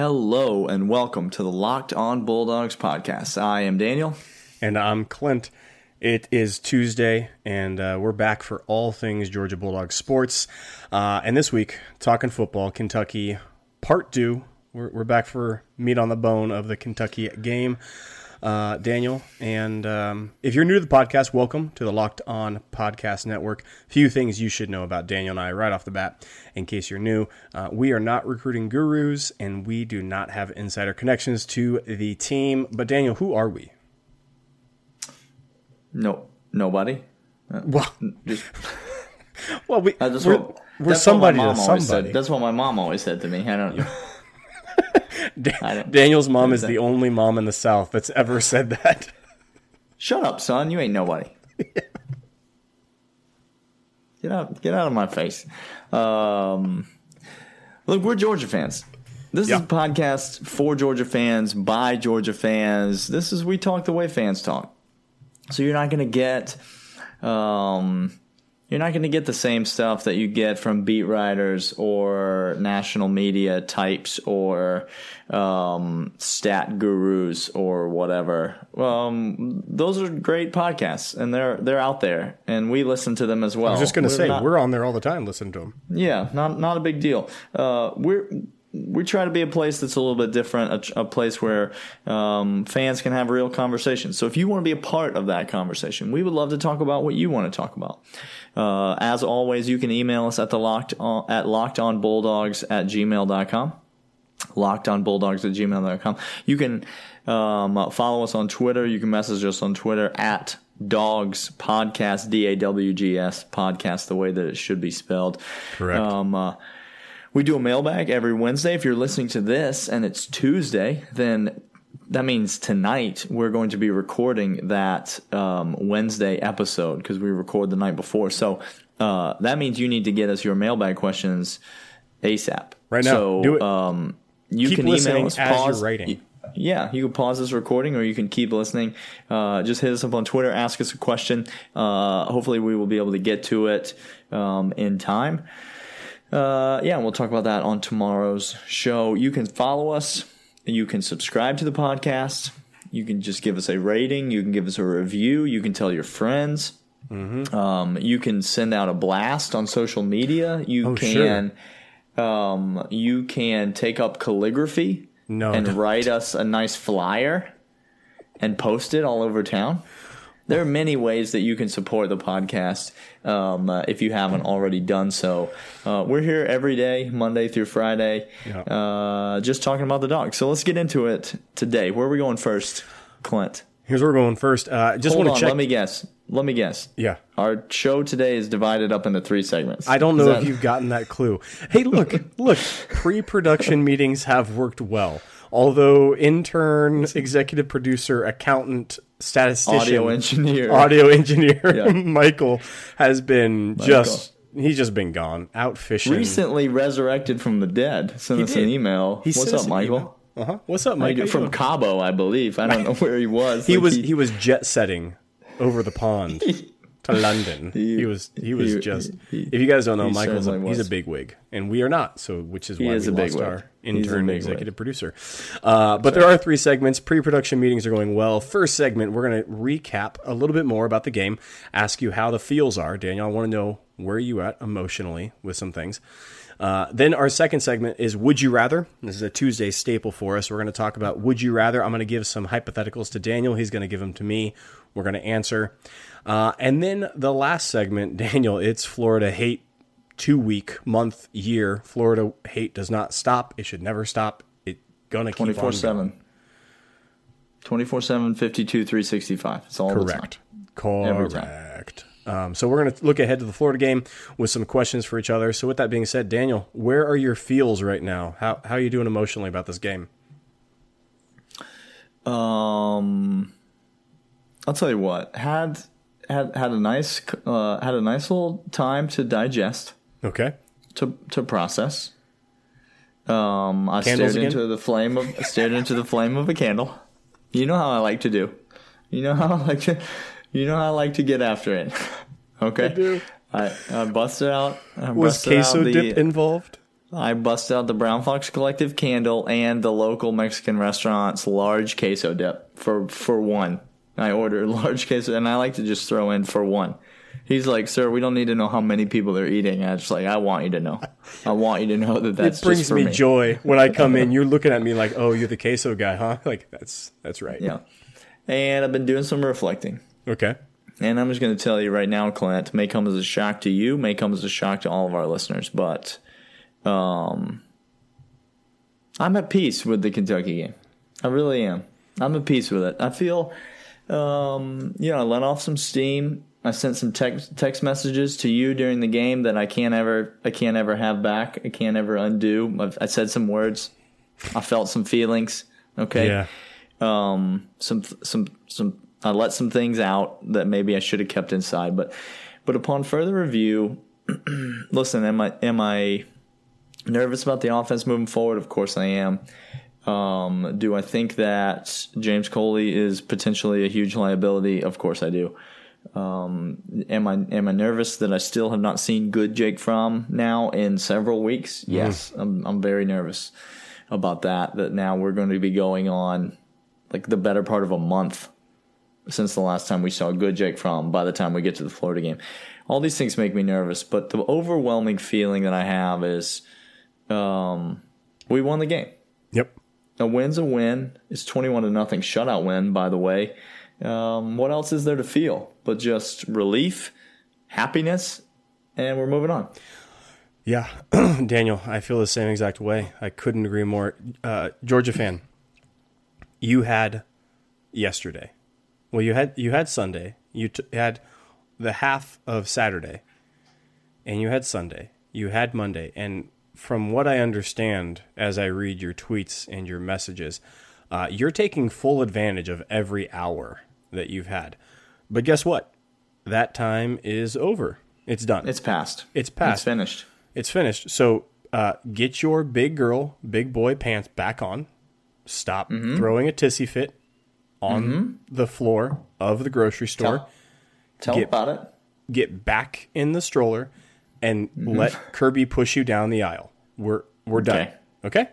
Hello and welcome to the Locked On Bulldogs podcast. I am Daniel. And I'm Clint. It is Tuesday, and uh, we're back for all things Georgia Bulldogs sports. Uh, and this week, talking football, Kentucky part two. We're, we're back for meat on the bone of the Kentucky game uh, Daniel. And um, if you're new to the podcast, welcome to the Locked On Podcast Network. Few things you should know about Daniel and I right off the bat, in case you're new. Uh, we are not recruiting gurus, and we do not have insider connections to the team. But Daniel, who are we? No, nobody. Uh, well, just, well, we, uh, we're, we're somebody to somebody. Said. That's what my mom always said to me. I don't know. Daniel's mom is the only mom in the South that's ever said that. Shut up, son. You ain't nobody. Get out! Get out of my face. Um, look, we're Georgia fans. This yeah. is a podcast for Georgia fans by Georgia fans. This is we talk the way fans talk. So you're not going to get um, you're not going to get the same stuff that you get from beat writers or national media types or um, stat gurus or whatever. Um, those are great podcasts, and they're they're out there, and we listen to them as well. I was just going to say not, we're on there all the time, listening to them. Yeah, not not a big deal. Uh, we're we try to be a place that's a little bit different, a, a place where um, fans can have real conversations. So if you want to be a part of that conversation, we would love to talk about what you want to talk about. Uh, as always, you can email us at the locked on, at lockedonbulldogs at gmail.com. Lockedonbulldogs at gmail.com. You can um, follow us on Twitter. You can message us on Twitter at Dogs Podcast, D A W G S Podcast, the way that it should be spelled. Correct. Um, uh, we do a mailbag every Wednesday. If you're listening to this and it's Tuesday, then that means tonight we're going to be recording that um, Wednesday episode because we record the night before. So uh, that means you need to get us your mailbag questions ASAP. Right now, so, do it. Um, you keep can email us, as pause, you're writing. Yeah, you can pause this recording or you can keep listening. Uh, just hit us up on Twitter, ask us a question. Uh, hopefully, we will be able to get to it um, in time. Uh, yeah, we'll talk about that on tomorrow's show. You can follow us. You can subscribe to the podcast. You can just give us a rating. You can give us a review. You can tell your friends. Mm-hmm. Um, you can send out a blast on social media. You oh, can sure. um, you can take up calligraphy no, and don't. write us a nice flyer and post it all over town there are many ways that you can support the podcast um, uh, if you haven't already done so. Uh, we're here every day, Monday through Friday, yeah. uh, just talking about the dog. So let's get into it today. Where are we going first, Clint? Here's where we're going first. Uh, just want to check. Let me guess. Let me guess. Yeah. Our show today is divided up into three segments. I don't know that... if you've gotten that clue. Hey, look, look. Pre-production meetings have worked well. Although intern, executive producer, accountant, statistician, audio engineer, audio engineer yeah. Michael has been Michael. just he's just been gone out fishing. Recently resurrected from the dead. Sent us an email. He What's up, Michael? Uh huh. What's up, Michael? From Cabo, I believe. I don't know where he was. he like was he, he was jet setting over the pond. To London. He, he, was he was he, just. He, if you guys don't know, Michael's a, he's a big wig, and we are not. So, which is why is we lost our intern executive wig. producer. Uh, but there are three segments. Pre-production meetings are going well. First segment, we're going to recap a little bit more about the game. Ask you how the feels are, Daniel. I want to know where you at emotionally with some things. Uh, then our second segment is Would You Rather? This is a Tuesday staple for us. We're going to talk about Would You Rather. I'm going to give some hypotheticals to Daniel. He's going to give them to me. We're going to answer. Uh, and then the last segment, Daniel, it's Florida hate two week, month, year. Florida hate does not stop. It should never stop. It gonna keep 24 7. 24 7, 52, 365. It's all Correct. Correct. Um, so we're going to look ahead to the Florida game with some questions for each other. So with that being said, Daniel, where are your feels right now? How how are you doing emotionally about this game? Um, I'll tell you what. Had had had a nice uh, had a nice little time to digest. Okay. To to process. Um, I Candles stared again? into the flame of stared into the flame of a candle. You know how I like to do. You know how I like to. You know how I like to get after it. okay. I do. I, I busted out. I Was busted queso out the, dip involved? I busted out the Brown Fox Collective candle and the local Mexican restaurant's large queso dip for for one. I ordered large queso, and I like to just throw in for one. He's like, "Sir, we don't need to know how many people they're eating." I just like, I want you to know. I want you to know that that's. It brings me, me, joy when I come in. You're looking at me like, "Oh, you're the queso guy, huh?" Like that's that's right. Yeah. And I've been doing some reflecting. Okay. And I'm just going to tell you right now, Clint, may come as a shock to you, may come as a shock to all of our listeners, but um, I'm at peace with the Kentucky game. I really am. I'm at peace with it. I feel, um, you know, I let off some steam. I sent some text text messages to you during the game that I can't ever I can't ever have back. I can't ever undo. I've, I said some words. I felt some feelings. Okay. Yeah. Um. Some some some. I let some things out that maybe I should have kept inside. But but upon further review, listen. Am I am I nervous about the offense moving forward? Of course I am. Um, do I think that James Coley is potentially a huge liability? Of course I do. Um, am I am I nervous that I still have not seen good Jake Fromm now in several weeks? Mm-hmm. Yes, I'm I'm very nervous about that. That now we're going to be going on like the better part of a month since the last time we saw good Jake Fromm. By the time we get to the Florida game, all these things make me nervous. But the overwhelming feeling that I have is um, we won the game. Yep. A win's a win. It's 21 to nothing shutout win, by the way. Um, what else is there to feel but just relief, happiness, and we're moving on. Yeah, Daniel, I feel the same exact way. I couldn't agree more. Uh, Georgia fan, you had yesterday. Well, you had you had Sunday. You t- had the half of Saturday, and you had Sunday. You had Monday, and from what I understand, as I read your tweets and your messages, uh, you're taking full advantage of every hour that you've had. But guess what? That time is over. It's done. It's passed. It's passed. It's finished. It's finished. So uh, get your big girl, big boy pants back on. Stop mm-hmm. throwing a tissy fit on mm-hmm. the floor of the grocery store. Tell, tell get, about it. Get back in the stroller and mm-hmm. let Kirby push you down the aisle. We're we're done. Okay. okay?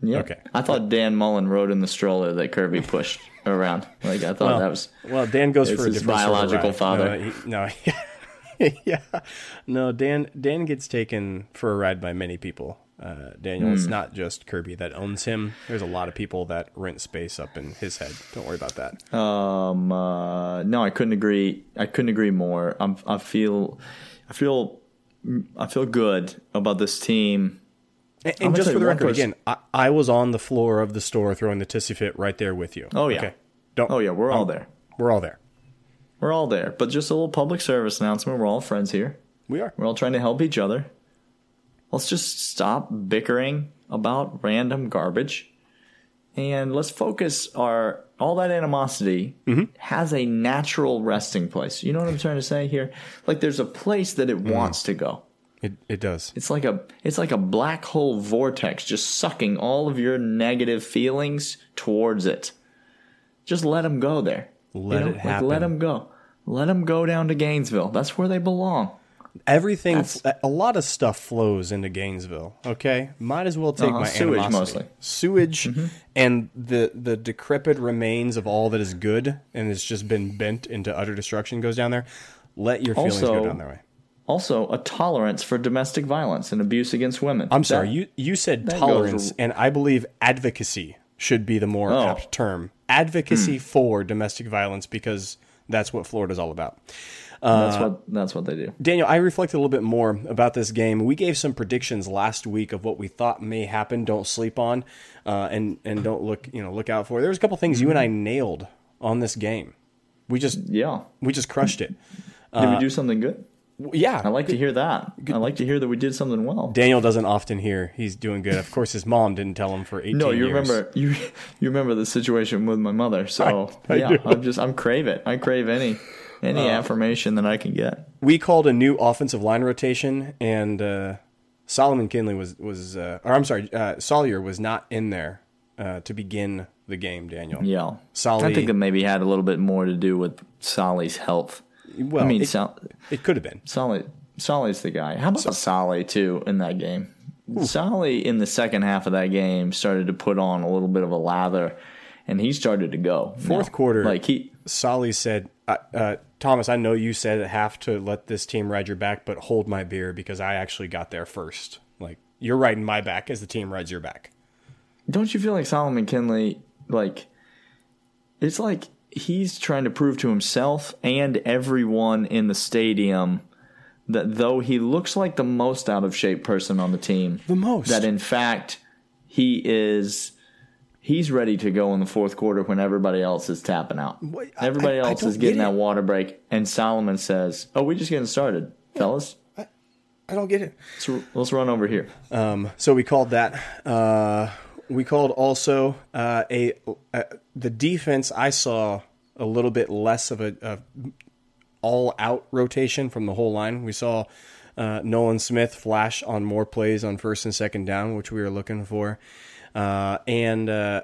Yeah. Okay. I thought Dan Mullen rode in the stroller that Kirby pushed around. Like I thought well, that was well. Dan goes for a different biological sort of father. No, he, no yeah, no. Dan Dan gets taken for a ride by many people. Uh, Daniel, mm. it's hmm. not just Kirby that owns him. There's a lot of people that rent space up in his head. Don't worry about that. Um, uh, no, I couldn't agree. I couldn't agree more. I'm, I feel, I feel I feel good about this team. And, and just for the record, again, I, I, was on the floor of the store throwing the tissy fit right there with you. Oh yeah. Okay. Don't. Oh yeah, we're all there. We're all there. We're all there. But just a little public service announcement. We're all friends here. We are. We're all trying to help each other. Let's just stop bickering about random garbage, and let's focus our all that animosity mm-hmm. has a natural resting place. You know what I'm trying to say here? Like there's a place that it mm. wants to go. It it does. It's like a it's like a black hole vortex just sucking all of your negative feelings towards it. Just let them go there. Let you know? it happen. Like let them go. Let them go down to Gainesville. That's where they belong. Everything, That's, a lot of stuff flows into Gainesville. Okay, might as well take uh-huh, my sewage animosity. mostly sewage mm-hmm. and the the decrepit remains of all that is good and has just been bent into utter destruction goes down there. Let your feelings also, go down their way. Also, a tolerance for domestic violence and abuse against women. I'm sorry, that, you you said tolerance, goes, and I believe advocacy should be the more oh. apt term. Advocacy hmm. for domestic violence because that's what Florida's all about. Uh, that's what that's what they do. Daniel, I reflected a little bit more about this game. We gave some predictions last week of what we thought may happen. Don't sleep on, uh, and and don't look you know look out for. There was a couple things you and I nailed on this game. We just yeah we just crushed it. Did uh, we do something good? Yeah, I like to hear that. Good. I like to hear that we did something well. Daniel doesn't often hear he's doing good. Of course, his mom didn't tell him for eighteen. No, you years. remember you you remember the situation with my mother. So I, I yeah, do. I'm just I'm crave it. I crave any any uh, affirmation that I can get. We called a new offensive line rotation, and uh, Solomon Kindley was was, uh, or I'm sorry, uh, Salyer was not in there uh, to begin the game. Daniel, yeah, Solly, I think that maybe had a little bit more to do with Solly's health. Well, I mean, it, Sol- it could have been Solly. Solly's the guy. How about so, Solly too in that game? Solly in the second half of that game started to put on a little bit of a lather, and he started to go. Fourth now, quarter, like he Solly said, uh, Thomas, I know you said half to let this team ride your back, but hold my beer because I actually got there first. Like you're riding my back as the team rides your back. Don't you feel like Solomon Kindley? Like it's like he's trying to prove to himself and everyone in the stadium that though he looks like the most out of shape person on the team, the most that in fact he is he's ready to go in the fourth quarter when everybody else is tapping out. Everybody I, else I is getting that water break, and Solomon says, "Oh, we're just getting started, yeah, fellas." I, I, don't get it. Let's, let's run over here. Um, so we called that. Uh, we called also uh, a, a, the defense. I saw a little bit less of a, a all out rotation from the whole line. We saw uh, Nolan Smith flash on more plays on first and second down, which we were looking for. Uh, and uh,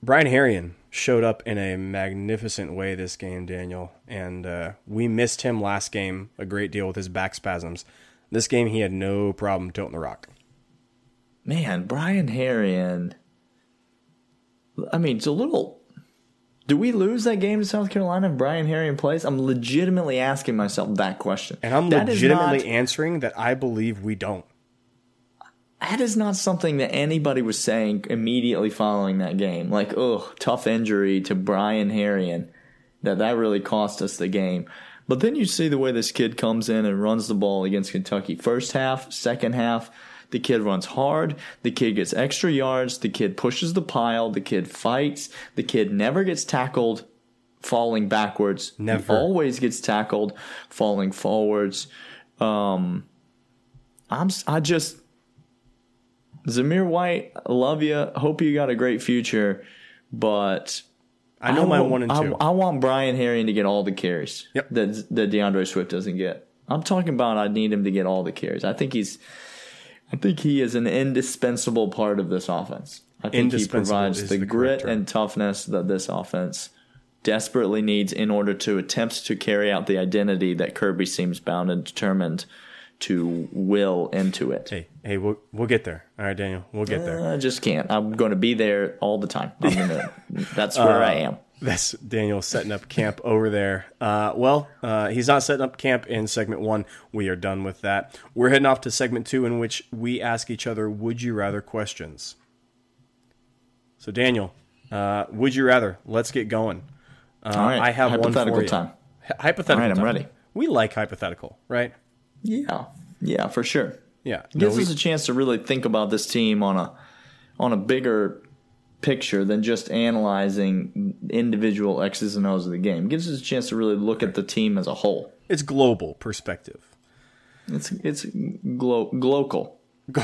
Brian Herrien showed up in a magnificent way this game, Daniel. And uh, we missed him last game a great deal with his back spasms. This game, he had no problem tilting the rock. Man, Brian Herrien. I mean, it's a little do we lose that game to South Carolina if Brian Herrien plays? I'm legitimately asking myself that question. And I'm that legitimately not, answering that I believe we don't. That is not something that anybody was saying immediately following that game. Like, oh, tough injury to Brian Herrien. That that really cost us the game. But then you see the way this kid comes in and runs the ball against Kentucky. First half, second half, the kid runs hard. The kid gets extra yards. The kid pushes the pile. The kid fights. The kid never gets tackled falling backwards. Never. He always gets tackled falling forwards. Um, I'm I just Zamir White, love you. Hope you got a great future, but I know I my want, one and two. I, I, want Brian Herrien to get all the carries yep. that that D'Andre Swift doesn't get. I'm talking about I need him to get all the carries. I think he's I think he is an indispensable part of this offense. I think he provides the, the grit and toughness that this offense desperately needs in order to attempt to carry out the identity that Kirby seems bound and determined to will into it. Hey, hey, we'll we'll get there. All right, Daniel, we'll get there. Uh, I just can't. I'm going to be there all the time. Gonna, that's where uh, I am. That's Daniel setting up camp over there. Uh, well, uh, he's not setting up camp in segment one. We are done with that. We're heading off to segment two, in which we ask each other would you rather questions. So, Daniel, uh, would you rather? Let's get going. Uh, All right. I have hypothetical one for time. H- hypothetical. All right, I'm ready. We like hypothetical, right? Yeah, yeah, for sure. Yeah, it gives no, we, us a chance to really think about this team on a on a bigger picture than just analyzing individual X's and O's of the game. It gives us a chance to really look at the team as a whole. It's global perspective. It's it's glo- global.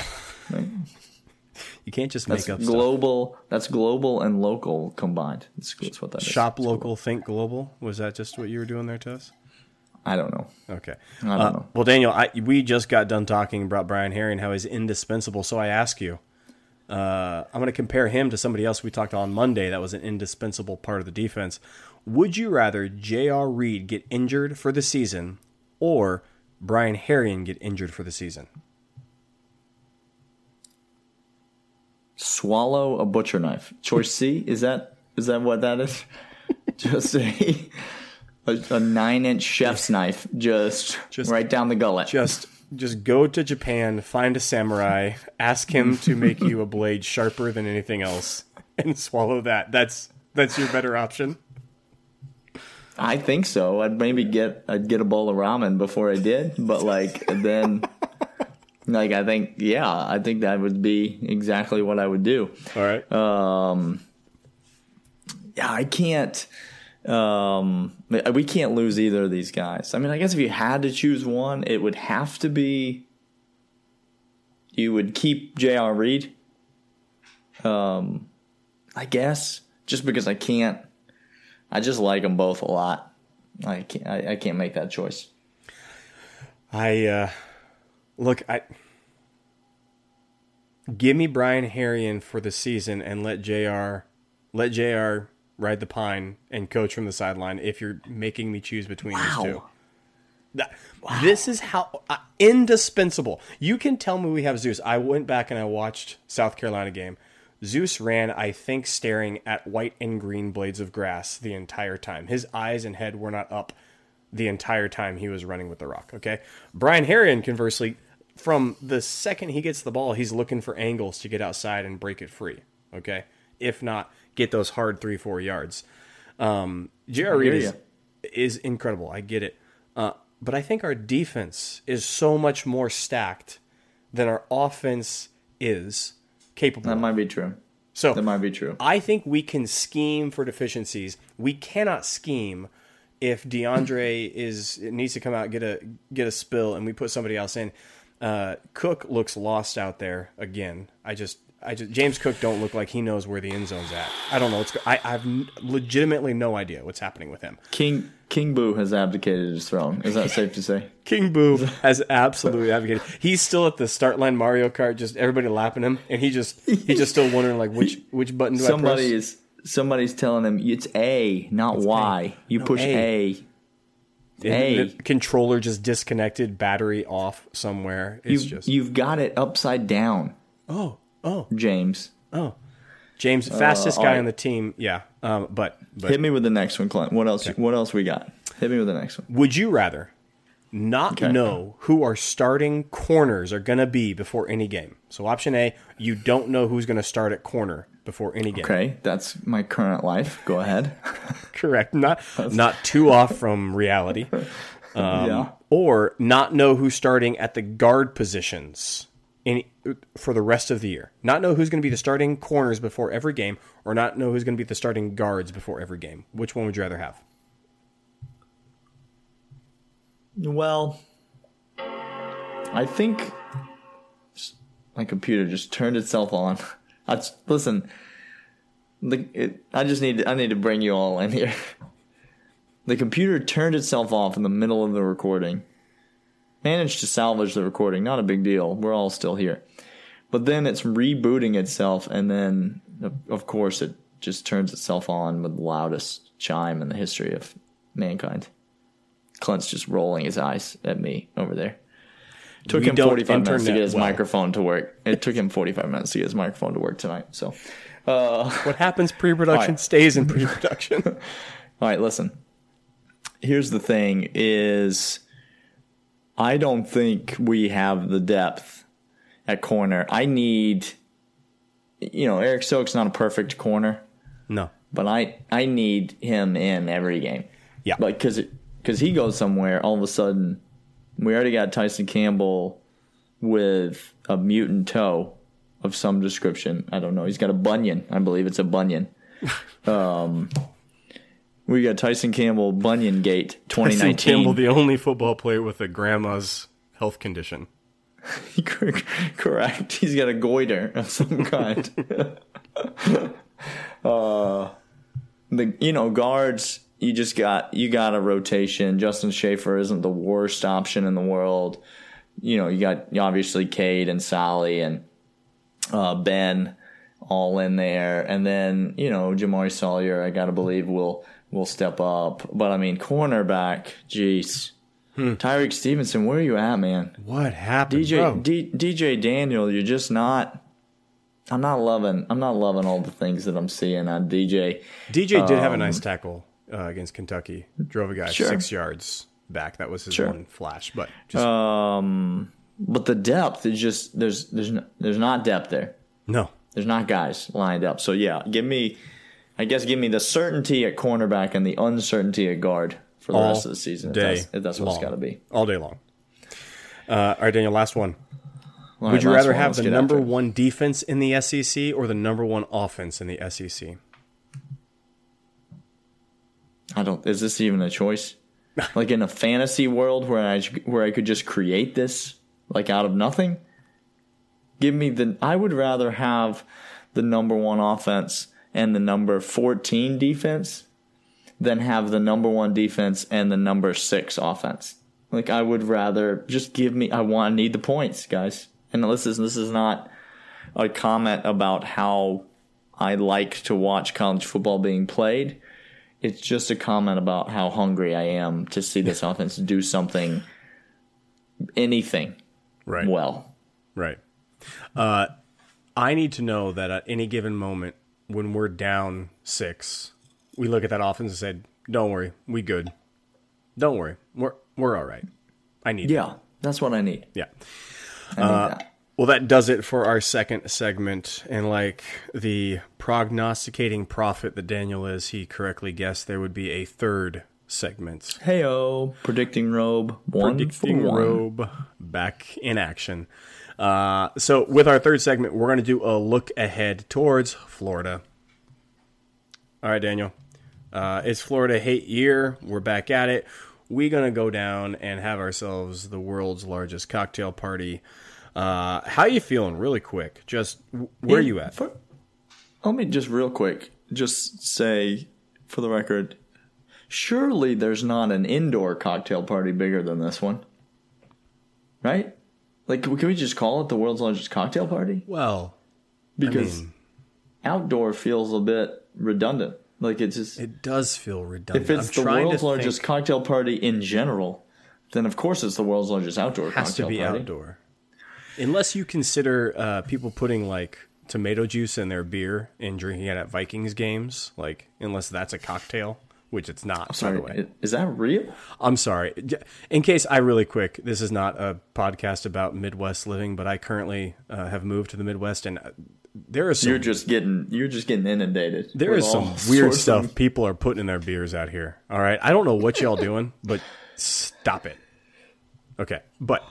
right? You can't just make that's up global. Stuff. That's global and local combined. That's, that's what that Shop is. local, think global. Was that just what you were doing there, Tess? I don't know. Okay. I don't uh, know. Well, Daniel, I, we just got done talking about Brian Herrien, how he's indispensable. So I ask you, uh, I'm going to compare him to somebody else we talked on Monday that was an indispensable part of the defense. Would you rather J.R. Reed get injured for the season or Brian Herrien get injured for the season? Swallow a butcher knife. Choice C is that is that what that is? Just a a, a nine inch chef's knife, just, just right down the gullet. Just just go to Japan, find a samurai, ask him to make you a blade sharper than anything else, and swallow that. That's that's your better option. I think so. I'd maybe get I'd get a bowl of ramen before I did, but like then like I think yeah, I think that would be exactly what I would do. All right. Um yeah, I can't um, we can't lose either of these guys. I mean, I guess if you had to choose one, it would have to be you would keep J.R. Reed. Um, I guess just because I can't, I just like them both a lot. I can't, I, I can't make that choice. I uh, look, I give me Brian Herrien for the season and let Jr. let Jr ride the pine and coach from the sideline if you're making me choose between wow. these two. Wow. This is how uh, indispensable. You can tell me we have Zeus. I went back and I watched South Carolina game. Zeus ran, I think, staring at white and green blades of grass the entire time. His eyes and head were not up the entire time he was running with the rock. Okay. Brian Herrien, conversely, from the second he gets the ball, he's looking for angles to get outside and break it free. Okay. If not, get those hard three, four yards. Um, J.R. Reed is, is incredible. I get it. Uh, but I think our defense is so much more stacked than our offense is capable. That might be true. So that might be true. I think we can scheme for deficiencies. We cannot scheme if D'Andre is needs to come out get a get a spill and we put somebody else in. Uh, Cook looks lost out there again. I just I just James Cook don't look like he knows where the end zone's at. I don't know. It's I I've legitimately no idea what's happening with him. King King Boo has abdicated his throne. Is that safe to say? King Boo has absolutely abdicated. He's still at the start line Mario Kart, just everybody lapping him, and he just he's just still wondering like which which button do Somebody I press? is somebody's telling him it's A, not it's Y. A. You no, push A. A. Controller just disconnected, battery off somewhere. It's you, just you've got it upside down. Oh, Oh, James. Oh, James, fastest uh, guy right. on the team. Yeah, um, but, but hit me with the next one, Clint. What else? Okay. What else we got? Hit me with the next one. Would you rather not okay. know who our starting corners are going to be before any game? So option A, you don't know who's going to start at corner before any game. Okay, that's my current life. Go ahead. Correct. Not not too off from reality. Um, yeah. Or not know who's starting at the guard positions for the rest of the year. Not know who's going to be the starting corners before every game, or not know who's going to be the starting guards before every game. Which one would you rather have? Well, I think my computer just turned itself on. I listen. The, it, I just need I need to bring you all in here. The computer turned itself off in the middle of the recording managed to salvage the recording. Not a big deal. We're all still here. But then it's rebooting itself, and then, of course, it just turns itself on with the loudest chime in the history of mankind. Clint's just rolling his eyes at me over there. It took we him 45 minutes to get his well. microphone to work. It took him 45 minutes to get his microphone to work tonight. So, uh, what happens pre production right. stays in pre production. all right, listen. Here's the thing is I don't think we have the depth at corner. I need, you know, Eric Stokes not a perfect corner. No, but I I need him in every game. Yeah, like because because he goes somewhere, all of a sudden, we already got Tyson Campbell with a mutant toe of some description. I don't know. He's got a bunion. I believe it's a bunion. um, we got Tyson Campbell, Bunyan Gate, 2019. Tyson Campbell, the only football player with a grandma's health condition. Correct. He's got a goiter of some kind. uh, the you know guards. You just got you got a rotation. Justin Shaffer isn't the worst option in the world. You know you got obviously Cade and Solly and uh, Ben all in there, and then you know Jamaree Salyer. I gotta believe will will step up. But I mean, cornerback, jeez. Hmm. Tyrique Stevenson, where are you at, man? What happened, DJ D, DJ Daniel? You're just not. I'm not loving. I'm not loving all the things that I'm seeing on DJ. DJ um, did have a um, nice tackle uh, against Kentucky. Drove a guy sure. six yards back. That was his sure. one flash. But just, um, but the depth is just there's there's no, there's not depth there. No, there's not guys lined up. So yeah, give me I guess give me the certainty at cornerback and the uncertainty at guard for the All rest of the season. Day if that's, if that's what it's got to be. All day long. Uh, all right, Daniel, last one. All Would right, you rather one. have the number one defense in the SEC or the number one offense in the SEC? I don't. Is this even a choice? like in a fantasy world where I where I could just create this like out of nothing. Give me the. I would rather have the number one offense and the number 14 defense than have the number one defense and the number six offense. Like I would rather just give me I want to need the points, guys. And this is this is not a comment about how I like to watch college football being played. It's just a comment about how hungry I am to see this offense do something, anything, right? Well, right. Uh, I need to know that at any given moment when we're down six, we look at that offense and said, "Don't worry, we good. Don't worry, we're we're all right." I need. Yeah, that. that's what I need. Yeah. I need uh, that. Well, that does it for our second segment. And like the prognosticating prophet that Daniel is, he correctly guessed there would be a third segment. Heyo, predicting robe, one predicting one. robe, back in action. Uh, so, with our third segment, we're going to do a look ahead towards Florida. All right, Daniel. Uh, it's Florida hate year. We're back at it. We're going to go down and have ourselves the world's largest cocktail party. Uh, how you feeling, really quick? Just where are you at? For, let me just real quick just say, for the record, surely there's not an indoor cocktail party bigger than this one, right? Like, can we just call it the world's largest cocktail party? Well, because I mean, outdoor feels a bit redundant. Like it just it does feel redundant. If it's I'm the world's largest think... cocktail party in general, then of course it's the world's largest outdoor. Has to be party. outdoor. Unless you consider uh, people putting like tomato juice in their beer and drinking it at Vikings games, like unless that's a cocktail, which it's not. sorry, by the way, is that real? I'm sorry. In case I really quick, this is not a podcast about Midwest living, but I currently uh, have moved to the Midwest, and uh, there is some, you're just getting you're just getting inundated. There is some weird stuff of... people are putting in their beers out here. All right, I don't know what y'all doing, but stop it. Okay, but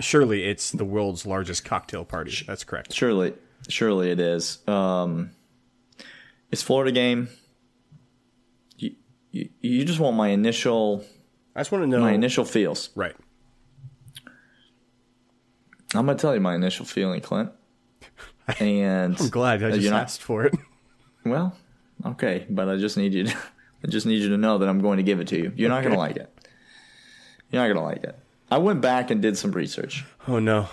surely it's the world's largest cocktail party. That's correct. Surely, surely it is. Um, it's Florida game. You, you, just want my initial. I just want to know my initial feels. Right. I'm gonna tell you my initial feeling, Clint. And I'm glad I just not, asked for it. Well, okay, but I just need you. To, I just need you to know that I'm going to give it to you. You're okay. not gonna like it. You're not gonna like it. I went back and did some research. Oh no.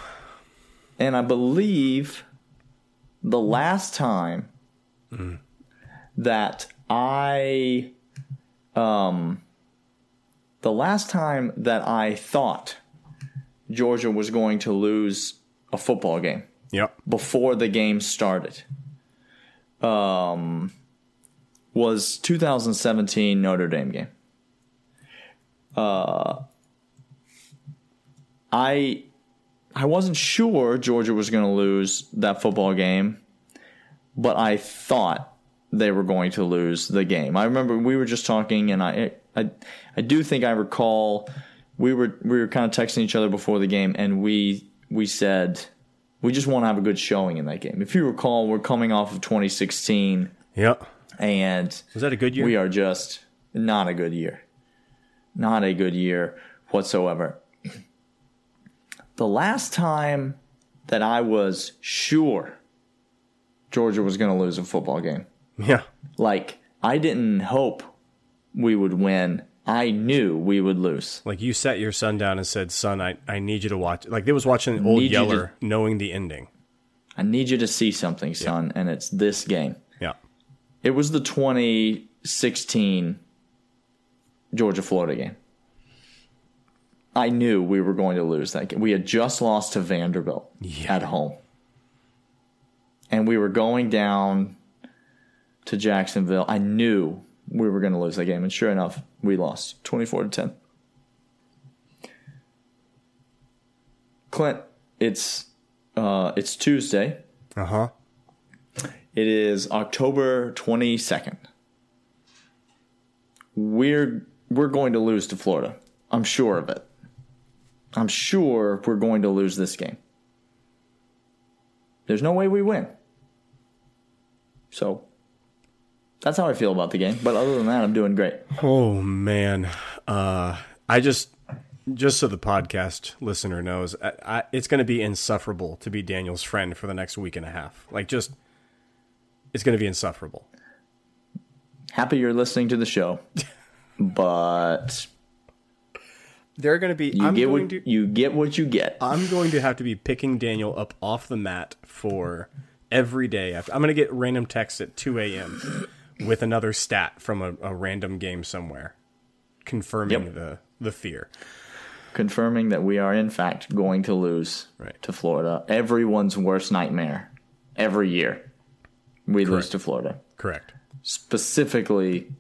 And I believe the last time mm. that I um the last time that I thought Georgia was going to lose a football game. Yep. Before the game started. Um was 2017 Notre Dame game. Uh I I wasn't sure Georgia was going to lose that football game, but I thought they were going to lose the game. I remember we were just talking, and I I I do think I recall we were we were kind of texting each other before the game, and we we said we just want to have a good showing in that game. If you recall, we're coming off of 2016. Yep. And was that a good year? We are just not a good year, not a good year whatsoever the last time that I was sure Georgia was going to lose a football game. Yeah. Like, I didn't hope we would win. I knew we would lose. Like, you sat your son down and said, Son, I, I need you to watch. Like, they was watching Old Yeller to, knowing the ending. I need you to see something, son, yeah. and it's this game. Yeah. It was the 2016 Georgia Florida game. I knew we were going to lose that game. We had just lost to Vanderbilt yeah. at home. And we were going down to Jacksonville. I knew we were going to lose that game. And sure enough, we lost 24 to 10. Clint, it's uh, it's Tuesday. Uh huh. It is October 22nd. We're we're going to lose to Florida. I'm sure of it. I'm sure we're going to lose this game. There's no way we win. So that's how I feel about the game. But other than that, I'm doing great. Oh man, uh, I just just so the podcast listener knows, I, I, it's going to be insufferable to be Daniel's friend for the next week and a half. Like, just it's going to be insufferable. Happy you're listening to the show, but they're going to be. You I'm get what to, you get what you get. I'm going to have to be picking Daniel up off the mat for every day. After I'm going to get random texts at 2 a.m. with another stat from a, a random game somewhere, confirming yep. the the fear. Confirming that we are in fact going to lose right. to Florida. Everyone's worst nightmare every year. We Correct. lose to Florida. Correct. Specifically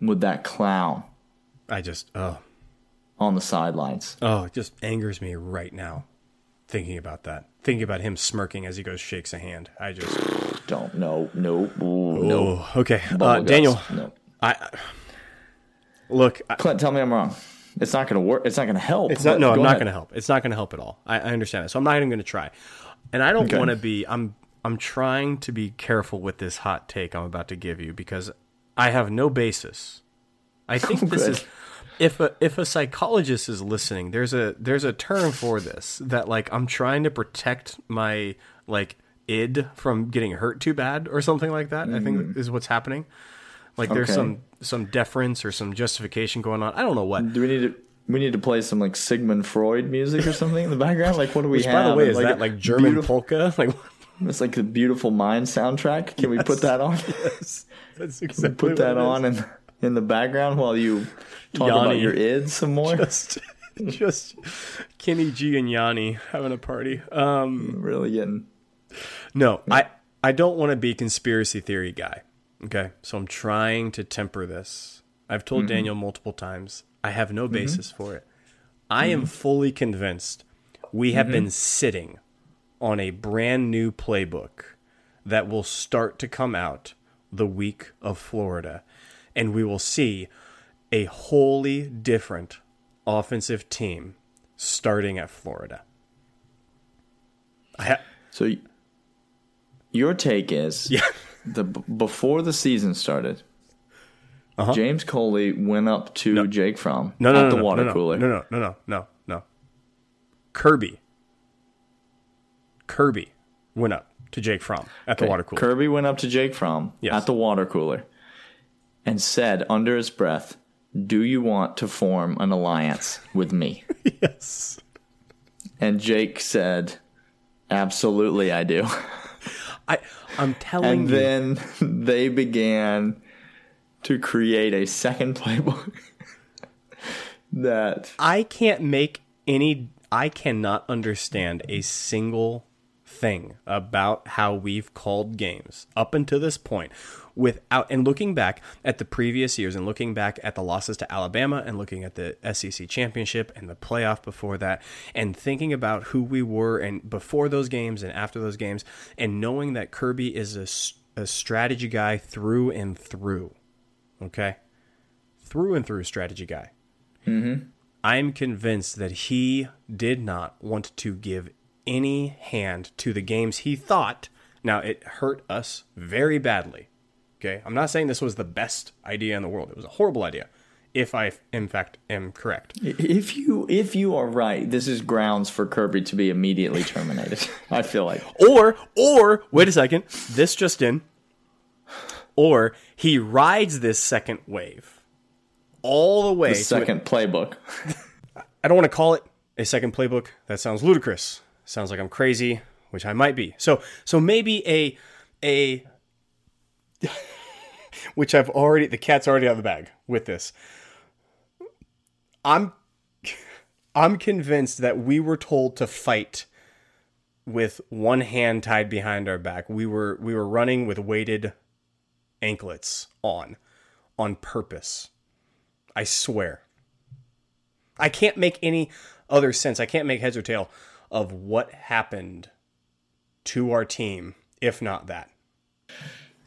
with that clown. I just oh on the sidelines. Oh, it just angers me right now thinking about that. Thinking about him smirking as he goes shakes a hand. I just don't know. No. No. Okay. Uh, Daniel. No. I look. Clint, tell me I'm wrong. It's not going to work. It's not going to help. It's not. No, I'm not going to help. It's not going to help at all. I, I, understand it. So I'm not even going to try. And I don't okay. want to be. I'm. I'm trying to be careful with this hot take I'm about to give you because I have no basis. I think oh, this is if a if a psychologist is listening, there's a there's a term for this that like I'm trying to protect my like id from getting hurt too bad or something like that. Mm. I think mm. is what's happening. Like there's okay. some some deference or some justification going on. I don't know what. Do we need to we need to play some like Sigmund Freud music or something in the background? Like what do we Which, have? By the way, is like that like German polka? Like it's like the Beautiful Mind soundtrack. Can yes. we put that on? Yes, that's exactly. put that on and in the background while you talk Yanni. about your id some more? Just, just Kenny G and Yanni having a party. Um, really getting. No, I I don't want to be a conspiracy theory guy. Okay, so I'm trying to temper this. I've told mm-hmm. Daniel multiple times. I have no mm-hmm. basis mm-hmm. for it. I mm-hmm. am fully convinced we have been mm-hmm. sitting on a brand new playbook that will start to come out the week of Florida and we will see a wholly different offensive team starting at Florida. Ha- so your take is yeah. the before the season started, uh-huh. James Coley went up to no. Jake Fromm no, no, at no, the water no, cooler. No, no, no, no, no, no. Kirby. Kirby went up to Jake Fromm at okay. the water cooler. Kirby went up to Jake Fromm yes. at the water cooler and said under his breath, Do you want to form an alliance with me? yes. And Jake said, Absolutely, I do. I, I'm telling and you. And then they began to create a second playbook that. I can't make any. I cannot understand a single thing about how we've called games up until this point without and looking back at the previous years and looking back at the losses to Alabama and looking at the SEC championship and the playoff before that and thinking about who we were and before those games and after those games and knowing that Kirby is a, a strategy guy through and through. Okay? Through and through strategy guy. Mm-hmm. I'm convinced that he did not want to give any hand to the games he thought. Now, it hurt us very badly Okay, I'm not saying this was the best idea in the world. It was a horrible idea. If I, in fact, am correct. If you if you are right, this is grounds for Kirby to be immediately terminated. I feel like. Or or wait a second, this just in. Or he rides this second wave all the way. The second playbook. I don't want to call it a second playbook. That sounds ludicrous. Sounds like I'm crazy, which I might be. So so maybe a a which I've already the cat's already out of the bag with this. I'm I'm convinced that we were told to fight with one hand tied behind our back. We were we were running with weighted anklets on on purpose. I swear. I can't make any other sense. I can't make heads or tail of what happened to our team if not that.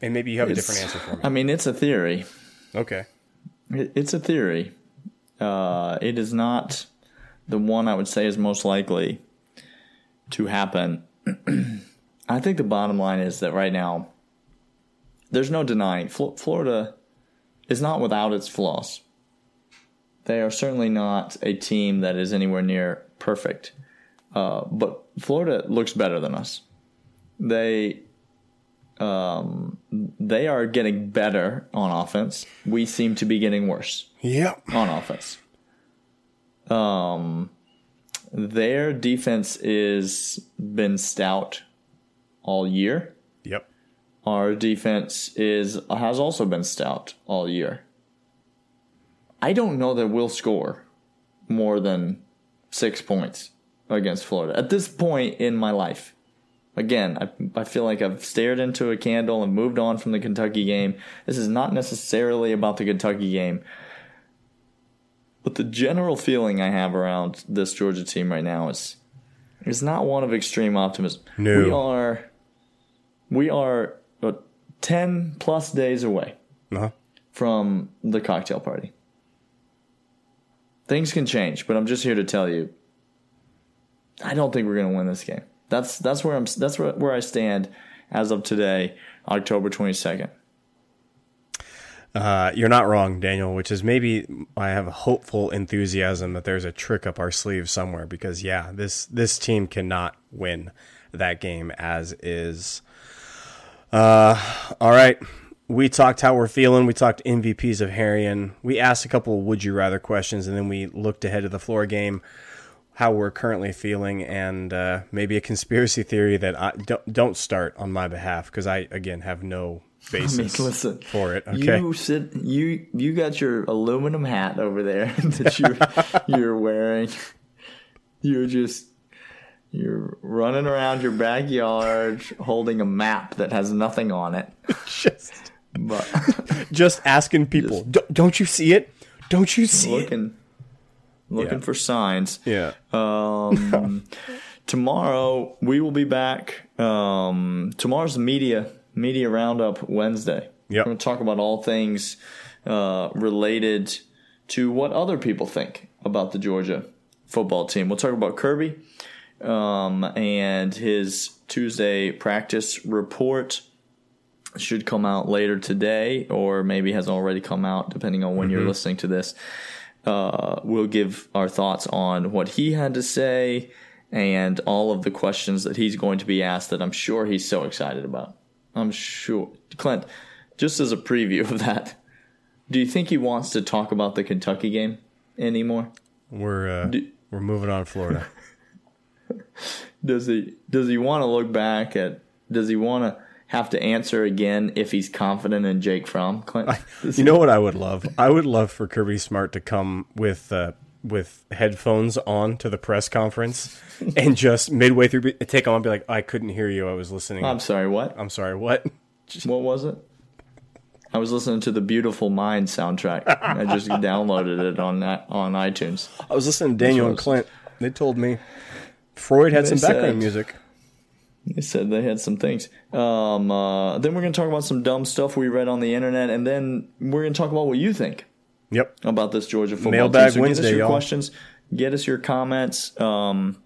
And maybe you have it's, a different answer for me. I mean, it's a theory. Okay. It, it's a theory. Uh, it is not the one I would say is most likely to happen. I think the bottom line is that right now, there's no denying Florida is not without its flaws. They are certainly not a team that is anywhere near perfect. Uh, but Florida looks better than us. They um, they are getting better on offense. We seem to be getting worse. Yep. On offense. Um, their defense is been stout all year. Yep. our defense is has also been stout all year. I don't know that we'll score more than six points against Florida at this point in my life. Again, I, I feel like I've stared into a candle and moved on from the Kentucky game. This is not necessarily about the Kentucky game. But the general feeling I have around this Georgia team right now is is not one of extreme optimism. No. We are we are uh, 10 plus days away uh-huh. from the cocktail party. Things can change, but I'm just here to tell you I don't think we're going to win this game. That's that's where I'm that's where, where I stand as of today, October 22nd. Uh, you're not wrong, Daniel, which is maybe I have a hopeful enthusiasm that there's a trick up our sleeve somewhere because yeah, this this team cannot win that game as is. Uh, all right. We talked how we're feeling. We talked MVPs of Herrien. We asked a couple would you rather questions, and then we looked ahead to the floor game how we're currently feeling and uh, maybe a conspiracy theory that I don't don't start on my behalf because I again have no basis I mean, listen, for it. Okay, you sit you you got your aluminum hat over there that you you're wearing. You're just you're running around your backyard holding a map that has nothing on it. just but just asking people, just, don't you see it? Don't you see looking, it? Looking yeah. for signs. Yeah. Um, tomorrow we will be back. Um, tomorrow's media media roundup Wednesday. Yeah. We're going to talk about all things uh, related to what other people think about the Georgia football team. We'll talk about Kirby um, and his Tuesday practice report should come out later today, or maybe has already come out, depending on when mm-hmm. you're listening to this uh, we'll give our thoughts on what he had to say and all of the questions that he's going to be asked that I'm sure he's so excited about. I'm sure. Clint, just as a preview of that, do you think he wants to talk about the Kentucky game anymore? We're uh, do, we're moving on Florida. does he does he want to look back at does he want to have to answer again if he's confident in Jake Fromm. Clint, you know what I would love? I would love for Kirby Smart to come with uh, with headphones on to the press conference and just midway through take them and be like, "I couldn't hear you. I was listening." I'm sorry. What? I'm sorry. What? what was it? I was listening to the Beautiful Mind soundtrack. I just downloaded it on on iTunes. I was listening to Daniel and Clint. They told me Freud had they some background said, music. They said they had some things. Um, uh, then we're going to talk about some dumb stuff we read on the internet, and then we're going to talk about what you think. Yep. About this Georgia football Mailbag team. So Wednesday, get us your y'all. questions. Get us your comments. Um,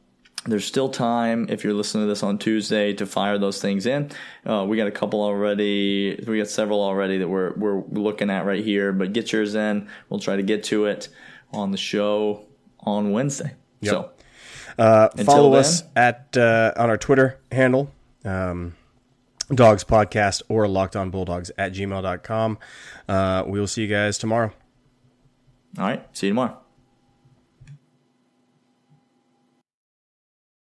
there's still time if you're listening to this on Tuesday to fire those things in. Uh, we got a couple already. We got several already that we're we're looking at right here. But get yours in. We'll try to get to it on the show on Wednesday. Yep. So uh, follow then, us at uh, on our Twitter handle, um, Dogs Podcast or Locked On Bulldogs at gmail.com. Uh, we will see you guys tomorrow. All right. See you tomorrow.